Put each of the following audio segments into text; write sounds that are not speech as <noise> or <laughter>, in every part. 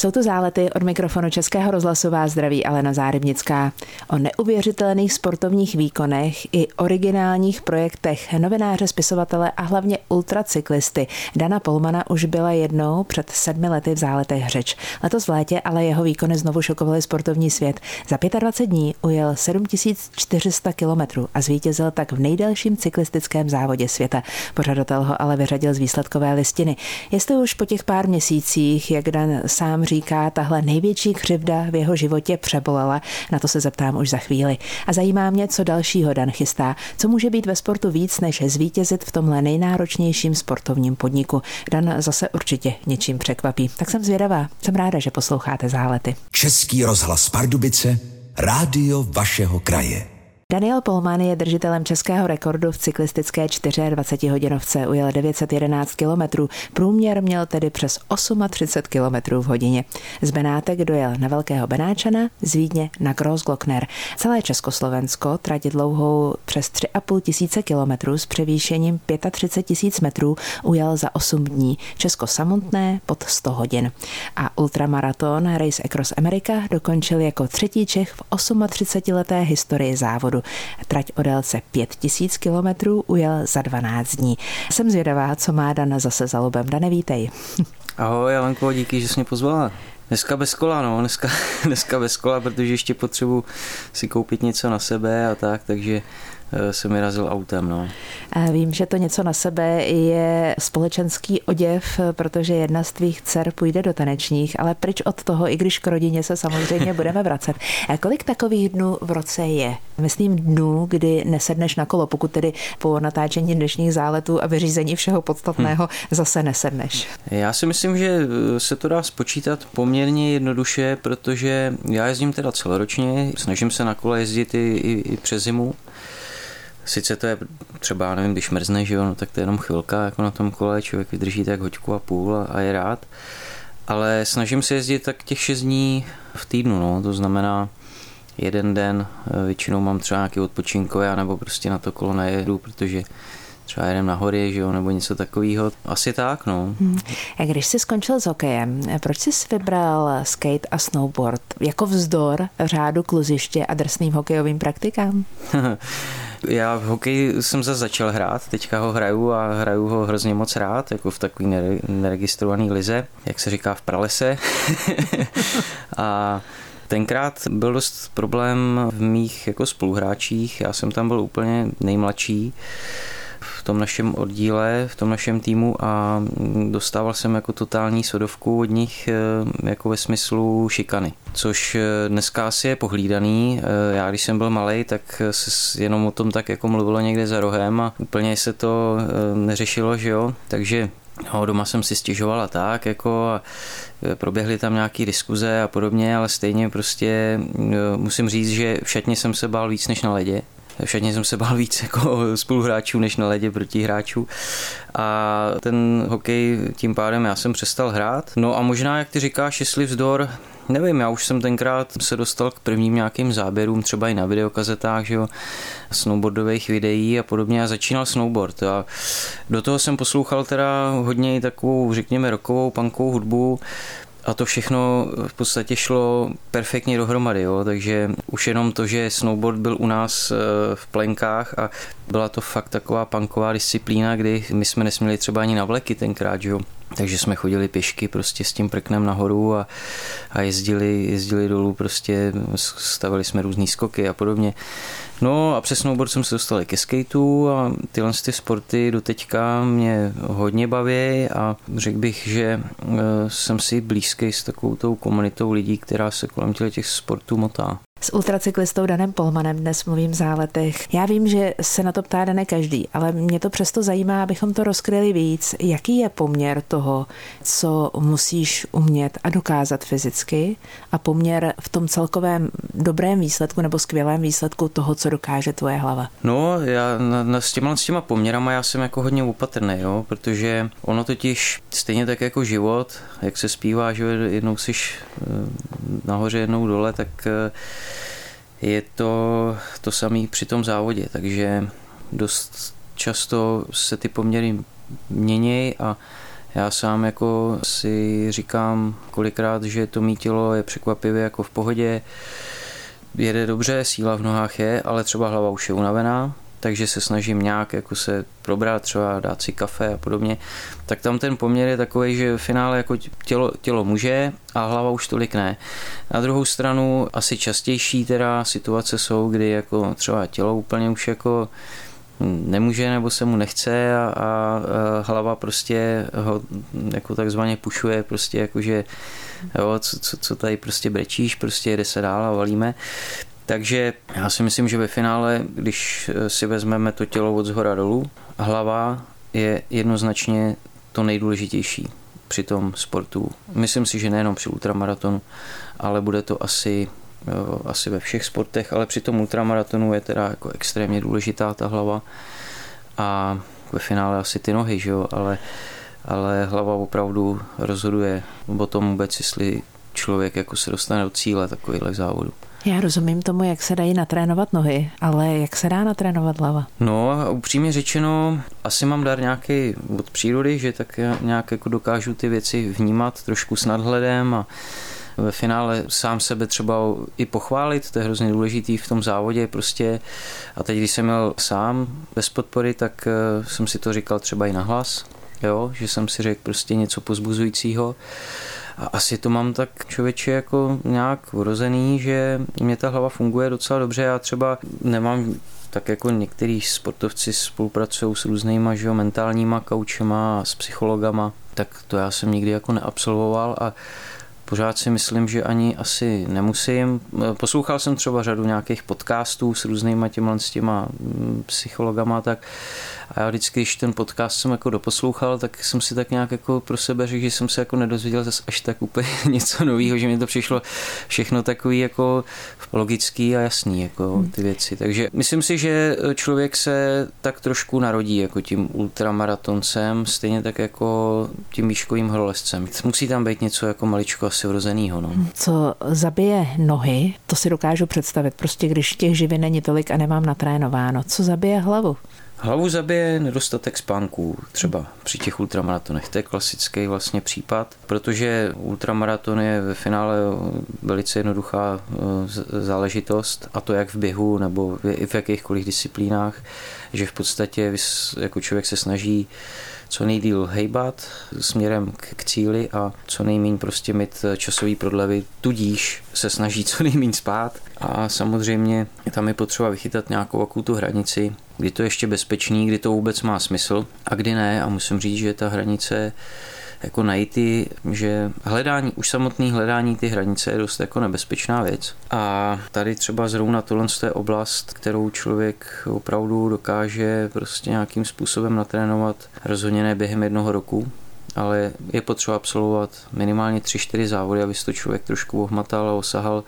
Jsou to zálety od mikrofonu Českého rozhlasová zdraví Alena Zárybnická. O neuvěřitelných sportovních výkonech i originálních projektech novináře, spisovatele a hlavně ultracyklisty Dana Polmana už byla jednou před sedmi lety v záletech řeč. Letos v létě ale jeho výkony znovu šokovaly sportovní svět. Za 25 dní ujel 7400 kilometrů a zvítězil tak v nejdelším cyklistickém závodě světa. Pořadatel ho ale vyřadil z výsledkové listiny. Jestli už po těch pár měsících, jak Dan sám říká, tahle největší křivda v jeho životě přebolela, na to se zeptám už za chvíli. A zajímá mě, co dalšího Dan chystá, co může být ve sportu víc, než zvítězit v tomhle nejnáročnějším sportovním podniku. Dan zase určitě něčím překvapí. Tak jsem zvědavá. Jsem ráda, že posloucháte zálety. Český rozhlas Pardubice, rádio vašeho kraje. Daniel Polman je držitelem českého rekordu v cyklistické 24 hodinovce. Ujel 911 km. Průměr měl tedy přes 38 km v hodině. Z Benátek dojel na Velkého Benáčana, z Vídně na Grossglockner. Celé Československo trať dlouhou přes 3,5 tisíce kilometrů s převýšením 35 tisíc metrů ujel za 8 dní. Česko samotné pod 100 hodin. A ultramaraton Race Across America dokončil jako třetí Čech v 38 leté historii závodu. Trať o délce 5000 kilometrů ujel za 12 dní. Jsem zvědavá, co má Dana zase za lubem. Dane, vítej. <laughs> Ahoj, Alenko, díky, že jsi mě pozvala. Dneska bez kola, no, dneska, <laughs> dneska bez kola, protože ještě potřebuji si koupit něco na sebe a tak, takže jsem vyrazil autem. No. Vím, že to něco na sebe je společenský oděv, protože jedna z tvých dcer půjde do tanečních, ale pryč od toho, i když k rodině se samozřejmě <laughs> budeme vracet. A kolik takových dnů v roce je? Myslím dnů, kdy nesedneš na kolo, pokud tedy po natáčení dnešních záletů a vyřízení všeho podstatného hmm. zase nesedneš. Já si myslím, že eh, se to dá spočítat poměrně jednoduše, protože já jezdím teda celoročně, snažím se na kole jezdit i, i, i přes zimu. Sice to je třeba, nevím, když mrzne, že jo, no, tak to je jenom chvilka jako na tom kole, člověk vydrží tak hoďku a půl a, a je rád. Ale snažím se jezdit tak těch 6 dní v týdnu, no, to znamená jeden den, eh, většinou mám třeba nějaký odpočinkové, nebo prostě na to kolo nejedu, protože třeba jedem na hory, že jo, nebo něco takového. Asi tak, no. Hmm. A když jsi skončil s hokejem, proč jsi vybral skate a snowboard jako vzdor řádu kluziště a drsným hokejovým praktikám? <laughs> Já v hokeji jsem zase začal hrát, teďka ho hraju a hraju ho hrozně moc rád, jako v takový neregistrovaný lize, jak se říká v pralese. <laughs> a Tenkrát byl dost problém v mých jako spoluhráčích, já jsem tam byl úplně nejmladší v tom našem oddíle, v tom našem týmu a dostával jsem jako totální sodovku od nich eh, jako ve smyslu šikany, což eh, dneska asi je pohlídaný. Eh, já když jsem byl malý, tak se jenom o tom tak jako mluvilo někde za rohem a úplně se to neřešilo, že jo, takže No, doma jsem si stěžovala tak, jako a proběhly tam nějaké diskuze a podobně, ale stejně prostě musím říct, že v šatně jsem se bál víc než na ledě. Všadně jsem se bál víc jako <laughs> spoluhráčů než na ledě proti hráčů. A ten hokej tím pádem já jsem přestal hrát. No a možná, jak ty říkáš, jestli vzdor, nevím, já už jsem tenkrát se dostal k prvním nějakým záběrům, třeba i na videokazetách, že jo, snowboardových videí a podobně a začínal snowboard. A do toho jsem poslouchal teda hodně takovou, řekněme, rokovou, punkovou hudbu, a to všechno v podstatě šlo perfektně dohromady, jo? takže už jenom to, že snowboard byl u nás eh, v plenkách a byla to fakt taková punková disciplína, kdy my jsme nesměli třeba ani na vleky tenkrát, jo? Takže jsme chodili pěšky prostě s tím prknem nahoru a, a jezdili, jezdili dolů, prostě stavili jsme různé skoky a podobně. No a přes snowboard jsem se dostal ke skateu a tyhle ty sporty do teďka mě hodně baví a řekl bych, že eh, jsem si blízký s takovou tou komunitou lidí, která se kolem těch sportů motá. S ultracyklistou Danem Polmanem dnes mluvím v záletech. Já vím, že se na to ptá Dane každý, ale mě to přesto zajímá, abychom to rozkryli víc. Jaký je poměr toho, co musíš umět a dokázat fyzicky a poměr v tom celkovém dobrém výsledku nebo skvělém výsledku toho, co dokáže tvoje hlava? No, já na, na, s, těma, s těma poměrama já jsem jako hodně opatrný, jo, protože ono totiž stejně tak jako život, jak se zpívá, že jednou jsi eh, nahoře, jednou dole, tak eh, je to to samé při tom závodě, takže dost často se ty poměry měnějí a Já sám jako si říkám kolikrát, že to mý tělo je překvapivě jako v pohodě, jede dobře, síla v nohách je, ale třeba hlava už je unavená, takže se snažím nějak jako se probrat, třeba dát si kafe a podobně, tak tam ten poměr je takový, že v finále jako tělo, tělo může a hlava už tolik ne. Na druhou stranu asi častější teda situace jsou, kdy jako třeba tělo úplně už jako nemůže nebo se mu nechce a, a hlava prostě ho jako takzvaně pušuje prostě jakože jo, co, co, co tady prostě brečíš, prostě jede se dál a valíme. Takže já si myslím, že ve finále, když si vezmeme to tělo od zhora dolů, hlava je jednoznačně to nejdůležitější při tom sportu. Myslím si, že nejenom při ultramaratonu, ale bude to asi jo, asi ve všech sportech, ale při tom ultramaratonu je teda jako extrémně důležitá ta hlava a ve finále asi ty nohy, že jo, ale, ale hlava opravdu rozhoduje o tom vůbec, jestli člověk jako se dostane do cíle takovýhle závodu. Já rozumím tomu, jak se dají natrénovat nohy, ale jak se dá natrénovat hlava? No upřímně řečeno, asi mám dar nějaký od přírody, že tak nějak jako dokážu ty věci vnímat trošku s nadhledem a ve finále sám sebe třeba i pochválit, to je hrozně důležitý v tom závodě prostě. A teď, když jsem měl sám bez podpory, tak eh, jsem si to říkal třeba i nahlas, jo, že jsem si řekl prostě něco pozbuzujícího. A asi to mám tak člověče jako nějak urozený, že mě ta hlava funguje docela dobře. Já třeba nemám tak jako některý sportovci spolupracují s různýma že mentálníma koučema a s psychologama, tak to já jsem nikdy jako neabsolvoval a pořád si myslím, že ani asi nemusím. Poslouchal jsem třeba řadu nějakých podcastů s různýma těma s těma mm, psychologama, tak a já vždycky, když ten podcast jsem jako doposlouchal, tak jsem si tak nějak jako pro sebe řekl, že jsem se jako nedozvěděl zase až tak úplně <laughs> něco nového, že mi to přišlo všechno takový jako logický a jasný, jako hmm. ty věci. Takže myslím si, že člověk se tak trošku narodí jako tím ultramaratoncem, stejně tak jako tím výškovým horolezcem. Musí tam být něco jako maličko asi vrozenýho. No. Co zabije nohy, to si dokážu představit. Prostě když těch živin není tolik a nemám natrénováno. Co zabije hlavu? Hlavu zabije nedostatek spánků, třeba při těch ultramaratonech. To je klasický vlastně případ, protože ultramaraton je ve finále velice jednoduchá e, záležitost, a to jak v běhu nebo i v jakýchkoliv disciplínách, že v podstatě jako člověk se snaží co nejdíl hejbat směrem k cíli a co nejméně prostě mít časový prodlevy, tudíž se snaží co nejméně spát. A samozřejmě tam je potřeba vychytat nějakou takovou tu hranici, kdy to je ještě bezpečný, kdy to vůbec má smysl a kdy ne. A musím říct, že ta hranice jako najít že hledání, už samotný hledání ty hranice je dost jako nebezpečná věc. A tady třeba zrovna tohle je oblast, kterou člověk opravdu dokáže prostě nějakým způsobem natrénovat, rozhodně ne během jednoho roku, ale je potřeba absolvovat minimálně 3-4 závody, aby se to člověk trošku ohmatal a osahal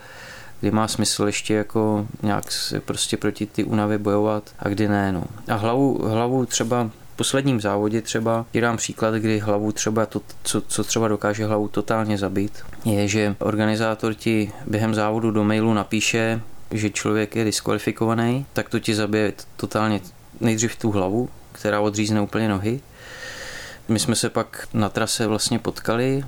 kdy má smysl ještě jako nějak se prostě proti ty únavy bojovat a kdy ne. No. A hlavu, hlavu třeba posledním závodě třeba, ti dám příklad, kdy hlavu třeba, to, co, co třeba dokáže hlavu totálně zabít, je, že organizátor ti během závodu do mailu napíše, že člověk je diskvalifikovaný, tak to ti zabije totálně nejdřív tu hlavu, která odřízne úplně nohy. My jsme se pak na trase vlastně potkali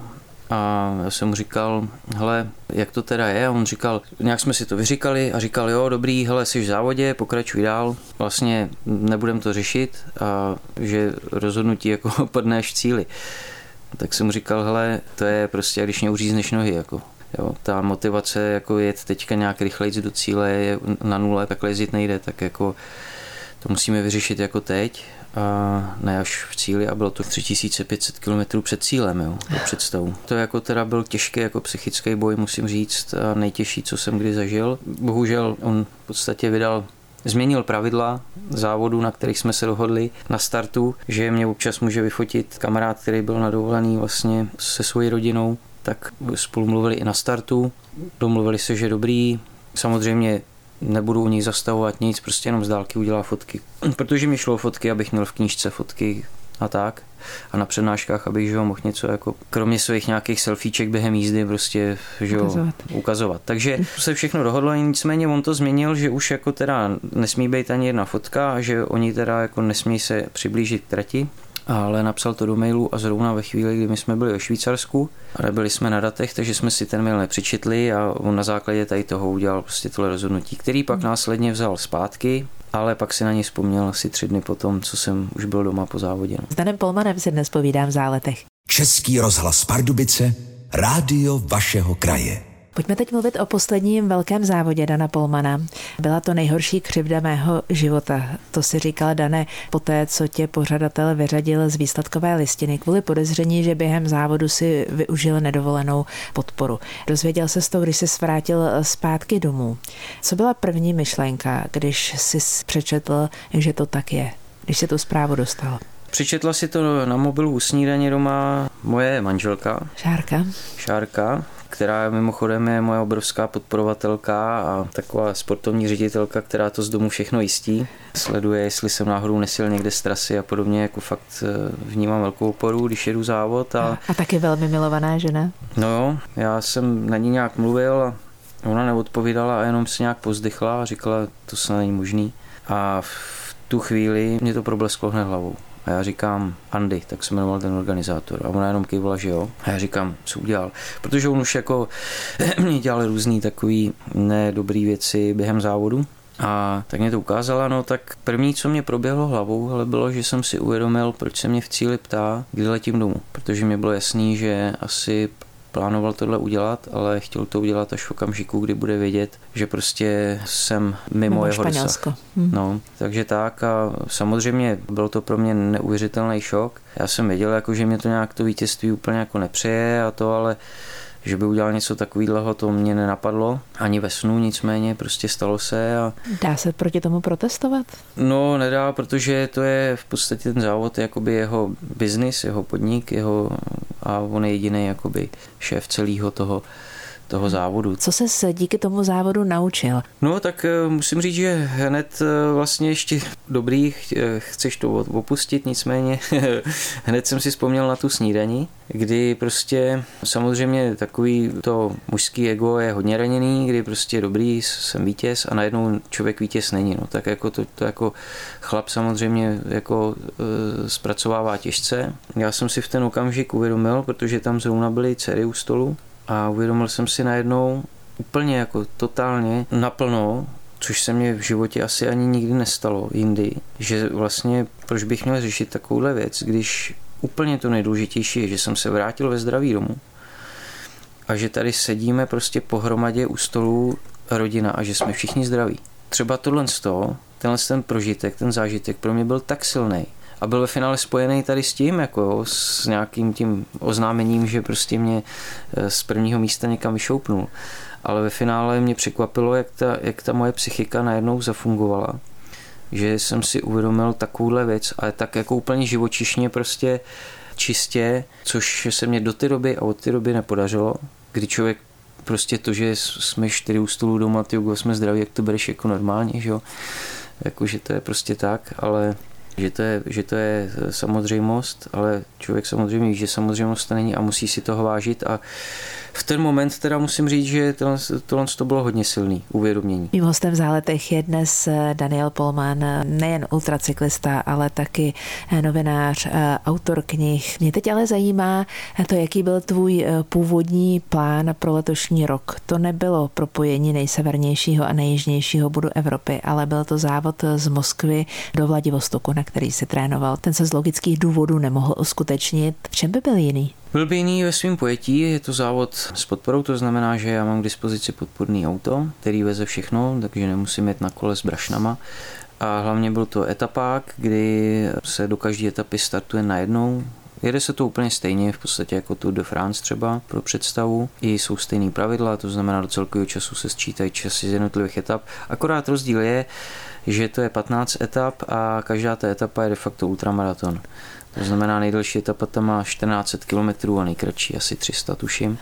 a já jsem mu říkal, hele, jak to teda je? A on říkal, nějak jsme si to vyříkali a říkal, jo, dobrý, hele, jsi v závodě, pokračuj dál, vlastně nebudem to řešit a že rozhodnutí jako <laughs> padneš v cíli. Tak jsem mu říkal, hele, to je prostě, když mě uřízneš nohy, jako. Jo, ta motivace jako jet teďka nějak rychleji do cíle je na nule, takhle jezdit nejde, tak jako to musíme vyřešit jako teď ne až v cíli a bylo to 3500 km před cílem, jo, do představu. To jako teda byl těžký jako psychický boj, musím říct, a nejtěžší, co jsem kdy zažil. Bohužel on v podstatě vydal změnil pravidla závodu, na kterých jsme se dohodli na startu, že mě občas může vyfotit kamarád, který byl na dovolený vlastně se svojí rodinou, tak spolu mluvili i na startu, domluvili se, že dobrý, samozřejmě nebudu u nich zastavovat nic, prostě jenom z dálky udělá fotky. <clears throat> Protože mi šlo o fotky, abych měl v knížce fotky a tak. A na přednáškách, abych že ho, mohl něco jako, kromě svých nějakých selfieček během jízdy prostě že ho, ukazovat. ukazovat. Takže se všechno dohodlo, nicméně on to změnil, že už jako teda nesmí být ani jedna fotka a že oni teda jako nesmí se přiblížit k trati ale napsal to do mailu a zrovna ve chvíli, kdy my jsme byli ve Švýcarsku a nebyli jsme na datech, takže jsme si ten mail nepřečetli a on na základě tady toho udělal prostě tohle rozhodnutí, který pak hmm. následně vzal zpátky ale pak si na něj vzpomněl asi tři dny potom, co jsem už byl doma po závodě. S Danem Polmanem si dnes povídám v záletech. Český rozhlas Pardubice, rádio vašeho kraje. Pojďme teď mluvit o posledním velkém závodě Dana Polmana. Byla to nejhorší křivda mého života. To si říkal Dane poté, co tě pořadatel vyřadil z výsledkové listiny kvůli podezření, že během závodu si využil nedovolenou podporu. Dozvěděl se to, když se vrátil zpátky domů. Co byla první myšlenka, když jsi přečetl, že to tak je, když se tu zprávu dostal? Přičetla si to na mobilu u snídaně doma moje manželka. Šárka. Šárka, která mimochodem je moje obrovská podporovatelka a taková sportovní ředitelka, která to z domu všechno jistí. Sleduje, jestli jsem náhodou nesil někde z trasy a podobně, jako fakt eh, vnímám velkou oporu, když jedu závod. A, a taky velmi milovaná žena. No jo, já jsem na ní nějak mluvil a ona neodpovídala a jenom se nějak pozdychla a říkala, to se není možný. A v tu chvíli mě to problesklo hned hlavou. A já říkám, Andy, tak se jmenoval ten organizátor. A ona jenom kývla, že jo. A já říkám, co udělal? Protože on už jako <clears throat> mě dělal různý takový nedobrý věci během závodu. A tak mě to ukázala, no tak první, co mě proběhlo hlavou, ale bylo, že jsem si uvědomil, proč se mě v cíli ptá, kdy letím domů. Protože mi bylo jasný, že asi plánoval tohle udělat, ale chtěl to udělat až v okamžiku, kdy bude vědět, že prostě jsem mimo, mimo jeho Španělsko. Hm. No, takže tak a samozřejmě byl to pro mě neuvěřitelný šok. Já jsem věděl, jako, že mě to nějak to vítězství úplně jako nepřeje a to, ale že by udělal něco takového, to mě nenapadlo, ani ve snu, nicméně prostě stalo se. A... Dá se proti tomu protestovat? No, nedá, protože to je v podstatě ten závod, jakoby jeho biznis, jeho podnik, jeho a on je jediný jakoby šéf celého toho toho závodu. Co se díky tomu závodu naučil? No tak eh, musím říct, že hned eh, vlastně ještě dobrý, eh, chceš to opustit, nicméně <laughs> hned jsem si vzpomněl na tu snídaní, kdy prostě samozřejmě takový to mužský ego je hodně raněný, kdy prostě dobrý, jsem vítěz a najednou člověk vítěz není. No tak jako to, to jako chlap samozřejmě jako e, zpracovává těžce. Já jsem si v ten okamžik uvědomil, protože tam zrovna byly dcery u stolu, a uvědomil jsem si najednou úplně jako totálně naplno, což se mě v životě asi ani nikdy nestalo jindy, že vlastně proč bych měl řešit takovouhle věc, když úplně to nejdůležitější je, že jsem se vrátil ve zdraví domů a že tady sedíme prostě pohromadě u stolu rodina a že jsme všichni zdraví. Třeba tohle z toho, tenhle ten prožitek, ten zážitek pro mě byl tak silný, a byl ve finále spojený tady s tím, jako jo, s nějakým tím oznámením, že prostě mě eh, z prvního místa někam vyšoupnul. Ale ve finále mě překvapilo, jak ta, jak ta moje psychika najednou zafungovala. Že jsem si uvědomil takovouhle věc, ale tak jako úplně živočišně prostě čistě, což se mě do té doby a od té doby nepodařilo, kdy člověk prostě to, že jsme čtyři u stolu doma, ty jsme zdraví, jak to bereš jako normálně, že jo. Jako, že to je prostě tak, ale že to je, že to je samozřejmost, ale člověk samozřejmě ví, že samozřejmost není a musí si toho vážit a v ten moment teda musím říct, že tohle, tohle to bylo hodně silný uvědomění. Mým hostem v záletech je dnes eh, Daniel Polman, eh, nejen ultracyklista, ale taky eh, novinář, autor knih. Mě teď ale zajímá to, jaký byl tvůj původní plán pro letošní rok. To nebylo propojení nejsevernějšího a nejjižnějšího bodu Evropy, ale byl to závod z Moskvy do Vladivostoku, na který se trénoval. Ten se z logických důvodů nemohl uskutečnit. V čem by byl jiný? Jiný ve svém pojetí, je to závod s podporou, to znamená, že já mám k dispozici podporný auto, který veze všechno, takže nemusím jet na kole s brašnama. A hlavně byl to etapák, kdy se do každé etapy startuje najednou, Jede se to úplně stejně, v podstatě jako Tour de France třeba pro představu. I jsou stejný pravidla, to znamená do celkového času se sčítají časy z jednotlivých etap. Akorát rozdíl je, že to je 15 etap a každá ta etapa je de facto ultramaraton. To znamená, nejdelší etapa tam má 14 km a nejkratší asi 300, tuším.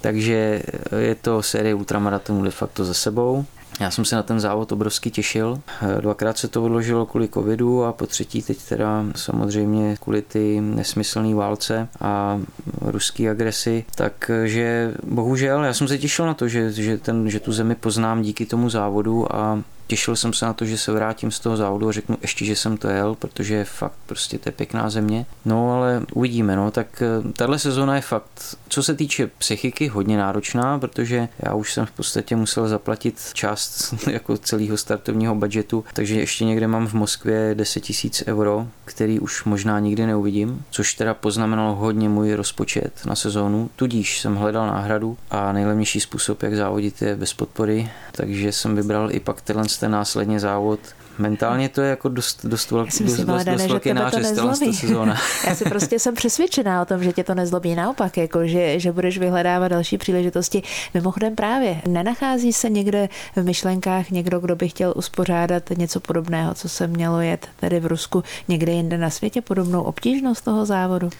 Takže je to série ultramaratonů de facto za sebou. Já jsem se na ten závod obrovsky těšil. Dvakrát se to odložilo kvůli covidu a po třetí teď teda samozřejmě kvůli ty nesmyslné válce a ruský agresi. Takže bohužel já jsem se těšil na to, že, že, ten, že tu zemi poznám díky tomu závodu a těšil jsem se na to, že se vrátím z toho závodu a řeknu ještě, že jsem to jel, protože fakt prostě to je pěkná země. No ale uvidíme, no, tak eh, tahle sezóna je fakt, co se týče psychiky, hodně náročná, protože já už jsem v podstatě musel zaplatit část <laughs> jako celého startovního budžetu, takže ještě někde mám v Moskvě 10 tisíc euro, který už možná nikdy neuvidím, což teda poznamenalo hodně můj rozpočet na sezónu, tudíž jsem hledal náhradu a nejlevnější způsob, jak závodit je bez podpory, takže jsem vybral i pak tenhle ten následně závod, mentálně to je jako dost, dost, velký, Já myslím, dost, dost, dost velký nářez, sezóna. <laughs> Já si prostě jsem přesvědčená o tom, že tě to nezlobí naopak, jako že, že budeš vyhledávat další příležitosti. Mimochodem právě, nenachází se někde v myšlenkách někdo, kdo by chtěl uspořádat něco podobného, co se mělo jet tady v Rusku, někde jinde na světě, podobnou obtížnost toho závodu?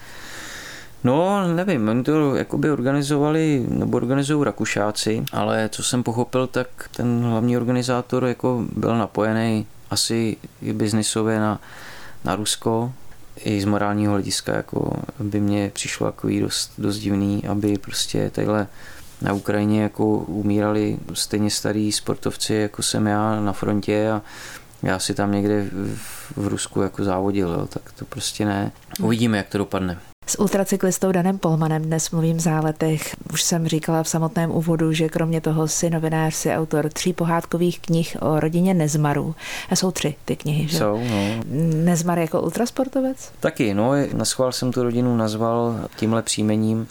No, nevím, oni to jakoby organizovali, nebo organizují Rakušáci, ale co jsem pochopil, tak ten hlavní organizátor jako byl napojený asi i biznisově na, na Rusko, i z morálního hlediska jako by mě přišlo jako dost, dost divný, aby prostě tadyhle na Ukrajině jako umírali stejně starý sportovci, jako jsem já na frontě a já si tam někde v, v Rusku jako závodil, jo, tak to prostě ne. Uvidíme, jak to dopadne. S ultracyklistou Danem Polmanem dnes mluvím v záletech. Už jsem říkala v samotném úvodu, že kromě toho si novinář, si autor tří pohádkových knih o rodině Nezmarů. A jsou tři ty knihy, že? Jsou, no. Nezmar jako ultrasportovec? Taky, no. Na schvál jsem tu rodinu nazval tímhle příjmením,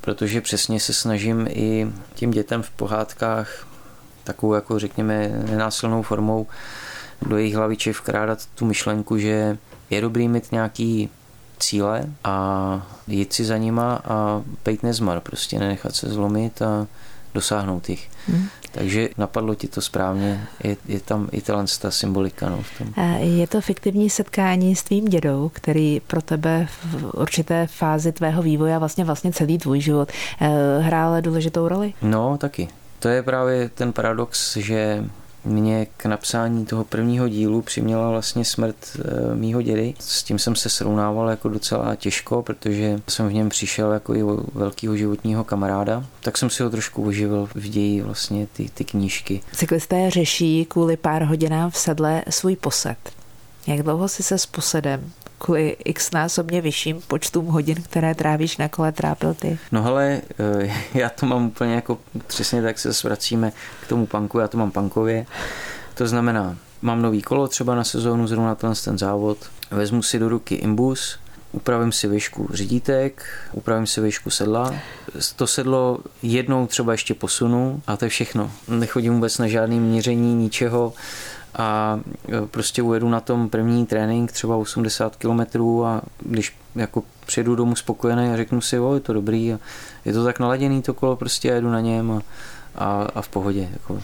protože přesně se snažím i tím dětem v pohádkách takovou, jako řekněme, nenásilnou formou do jejich hlaviček vkrádat tu myšlenku, že je dobrý mít nějaký cíle a jít si za nima a pejt nezmar, prostě nenechat se zlomit a dosáhnout jich. Hmm. Takže napadlo ti to správně, je, je tam i ta symbolika. No, v tom. Je to fiktivní setkání s tvým dědou, který pro tebe v určité fázi tvého vývoje a vlastně, vlastně celý tvůj život eh, hrál důležitou roli? No, taky. To je právě ten paradox, že mě k napsání toho prvního dílu přiměla vlastně smrt eh, mýho dědy. S tím jsem se srovnával jako docela těžko, protože jsem v něm přišel jako i velkého životního kamaráda, tak jsem si ho trošku uživil v ději vlastně ty, ty knížky. Cyklisté řeší kvůli pár hodinám v sedle svůj posed. Jak dlouho si se s posedem kvůli x násobně vyšším počtům hodin, které trávíš na kole, trápil ty? No hele, eh, <laughs> já to mám úplně jako přesně tak se zvracíme k tomu panku, já to mám pankově. To znamená, mám nový kolo třeba na sezónu, zrovna ten, ten závod, vezmu si do ruky imbus, upravím si výšku řídítek, upravím si výšku sedla. To sedlo jednou třeba ještě posunu a to je všechno. Nechodím vůbec na žádný měření, ničeho a e, prostě ujedu na tom první trénink třeba 80 km a když jako přijedu domů spokojený a řeknu si, jo, je to dobrý a je to tak naladěný to kolo, prostě jedu na něm a, a, a v pohodě. Jako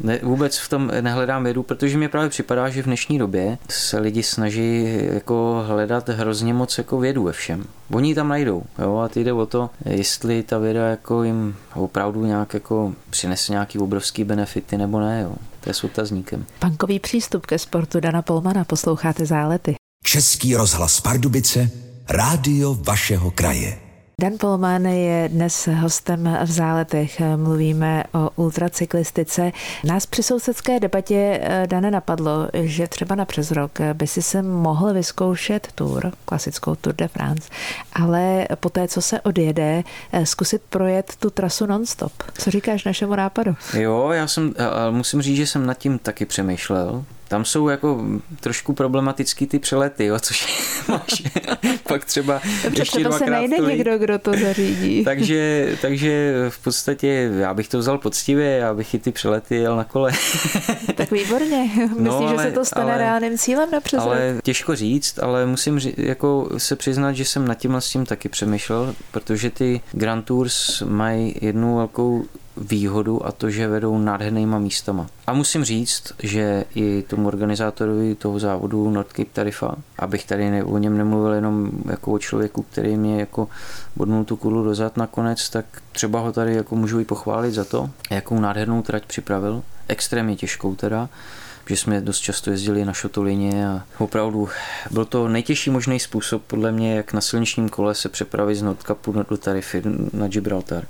ne, vůbec v tom nehledám vědu, protože mi právě připadá, že v dnešní době se lidi snaží jako hledat hrozně moc jako vědu ve všem. Oni tam najdou, jo, a ty jde o to, jestli ta věda jako jim opravdu nějak jako přinese nějaký obrovský benefity nebo ne, jo. To je s otazníkem. Pankový přístup ke sportu Dana Polmana, posloucháte zálety. Český rozhlas Pardubice, rádio vašeho kraje. Dan Polman je dnes hostem v záletech. Mluvíme o ultracyklistice. Nás při sousedské debatě, eh, Dane, napadlo, že třeba na přes rok by si se mohl vyzkoušet tour, klasickou Tour de France, ale po té, co se odjede, eh, zkusit projet tu trasu nonstop. Co říkáš našemu nápadu? Jo, já jsem, musím říct, že jsem nad tím taky přemýšlel, tam jsou jako trošku problematický ty přelety, jo, což <laughs> máš pak třeba Dobře, ještě třeba se najde tolik. někdo, kdo to zařídí. <laughs> takže, takže v podstatě já bych to vzal poctivě, já bych i ty přelety jel na kole. <laughs> tak výborně. Myslím, no, ale, že se to stane ale, reálným cílem na přes Ale těžko říct, ale musím ří, jako se přiznat, že jsem nad tím s tím taky přemýšlel, protože ty Grand Tours mají jednu velkou výhodu a to, že vedou nádhernýma místama. A musím říct, že i tomu organizátorovi toho závodu Nordcape Tarifa, abych tady ne, o něm nemluvil jenom jako o člověku, který mě jako bodnul tu kulu dozad nakonec, tak třeba ho tady jako můžu i pochválit za to, jakou nádhernou trať připravil. Extrémně těžkou teda, že jsme dost často jezdili na šotolině a opravdu byl to nejtěžší možný způsob podle mě, jak na silničním kole se přepravit z Nordcapu do Tarify na Gibraltar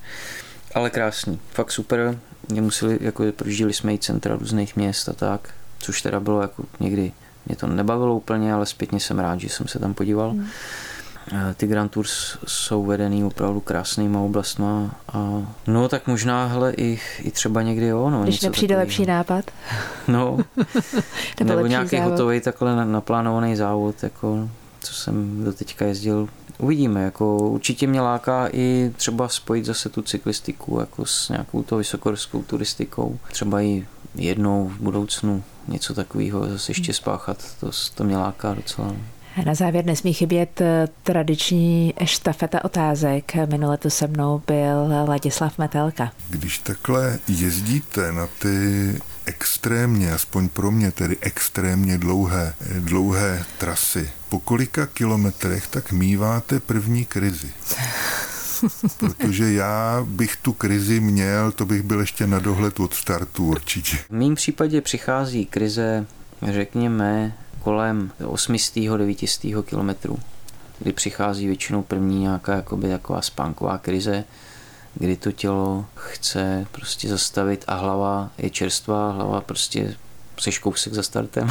ale krásný, fakt super. Mě museli, jako projížděli jsme i centra různých měst a tak, což teda bylo jako někdy, mě to nebavilo úplně, ale zpětně jsem rád, že jsem se tam podíval. Hmm. Ty Grand Tours jsou vedený opravdu krásnýma oblastma a no tak možná hele i, i třeba někdy jo. No, Když nepřijde takový, lepší nápad. No, <laughs> nebo, nebo nějaký hotový takhle naplánovaný závod, jako co jsem do teďka jezdil uvidíme. Jako určitě mě láká i třeba spojit zase tu cyklistiku jako s nějakou to vysokorskou turistikou. Třeba i jednou v budoucnu něco takového zase ještě spáchat. To, to mě láká docela. Na závěr nesmí chybět eh, tradiční štafeta otázek. Minule tu se mnou byl Ladislav Metelka. Když takhle jezdíte na ty extrémně, aspoň pro mě tedy extrémně dlouhé, dlouhé trasy, po kolika kilometrech tak míváte první krizi? <laughs> Protože já bych tu krizi měl, to bych byl ještě na dohled od startu určitě. V mém případě přichází krize, řekněme, kolem 800. 900. kilometru, kdy přichází většinou první nějaká jakoby taková spánková krize, kdy to tělo chce prostě zastavit a hlava je čerstvá, hlava prostě seš kousek za startem,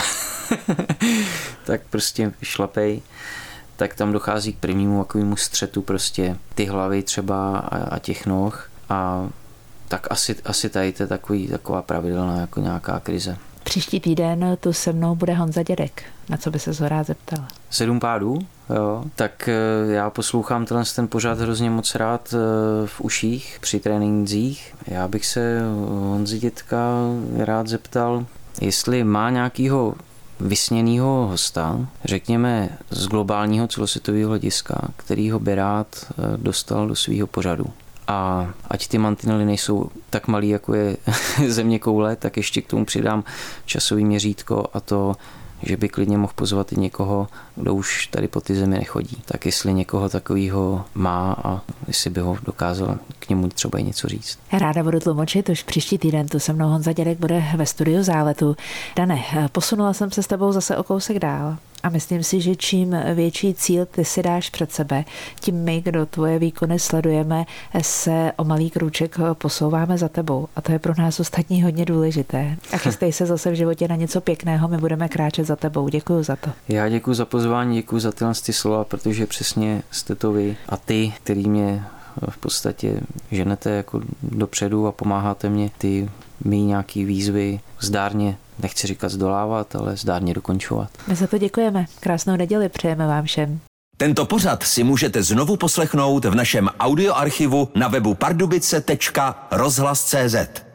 <laughs> tak prostě šlapej, tak tam dochází k prvnímu takovému střetu prostě ty hlavy třeba a, a těch noh a tak asi, asi tady je takový, taková pravidelná jako nějaká krize. Příští týden tu se mnou bude Honza Dědek. Na co by se rád zeptal? Sedm pádů, jo. Tak eh, já poslouchám tenhle ten pořád hrozně moc rád eh, v uších při trénincích. Já bych se Honzi Dětka rád zeptal, jestli má nějakýho vysněného hosta, řekněme z globálního celosvětového hlediska, který ho by rád eh, dostal do svého pořadu a ať ty mantinely nejsou tak malý, jako je <laughs> země koule, tak ještě k tomu přidám časový měřítko a to, že by klidně mohl pozvat i někoho, kdo už tady po ty zemi nechodí. Tak jestli někoho takového má a jestli by ho dokázal k němu třeba i něco říct. Ráda budu tlumočit, už příští týden tu se mnou Honza Dědek bude ve studiu záletu. Dane, posunula jsem se s tebou zase o kousek dál. A myslím si, že čím větší cíl ty si dáš před sebe, tím my, kdo tvoje výkony sledujeme, se o malý krůček posouváme za tebou. A to je pro nás ostatní hodně důležité. A chystej se zase v životě na něco pěkného, my budeme kráčet za tebou. Děkuji za to. Já děkuji za pozvání, děkuji za tyhle ty slova, protože přesně jste to vy a ty, který mě v podstatě ženete jako dopředu a pomáháte mě ty mý nějaký výzvy zdárně nechci říkat zdolávat, ale zdárně dokončovat. My za to děkujeme. Krásnou neděli přejeme vám všem. Tento pořad si můžete znovu poslechnout v našem audioarchivu na webu pardubice.rozhlas.cz.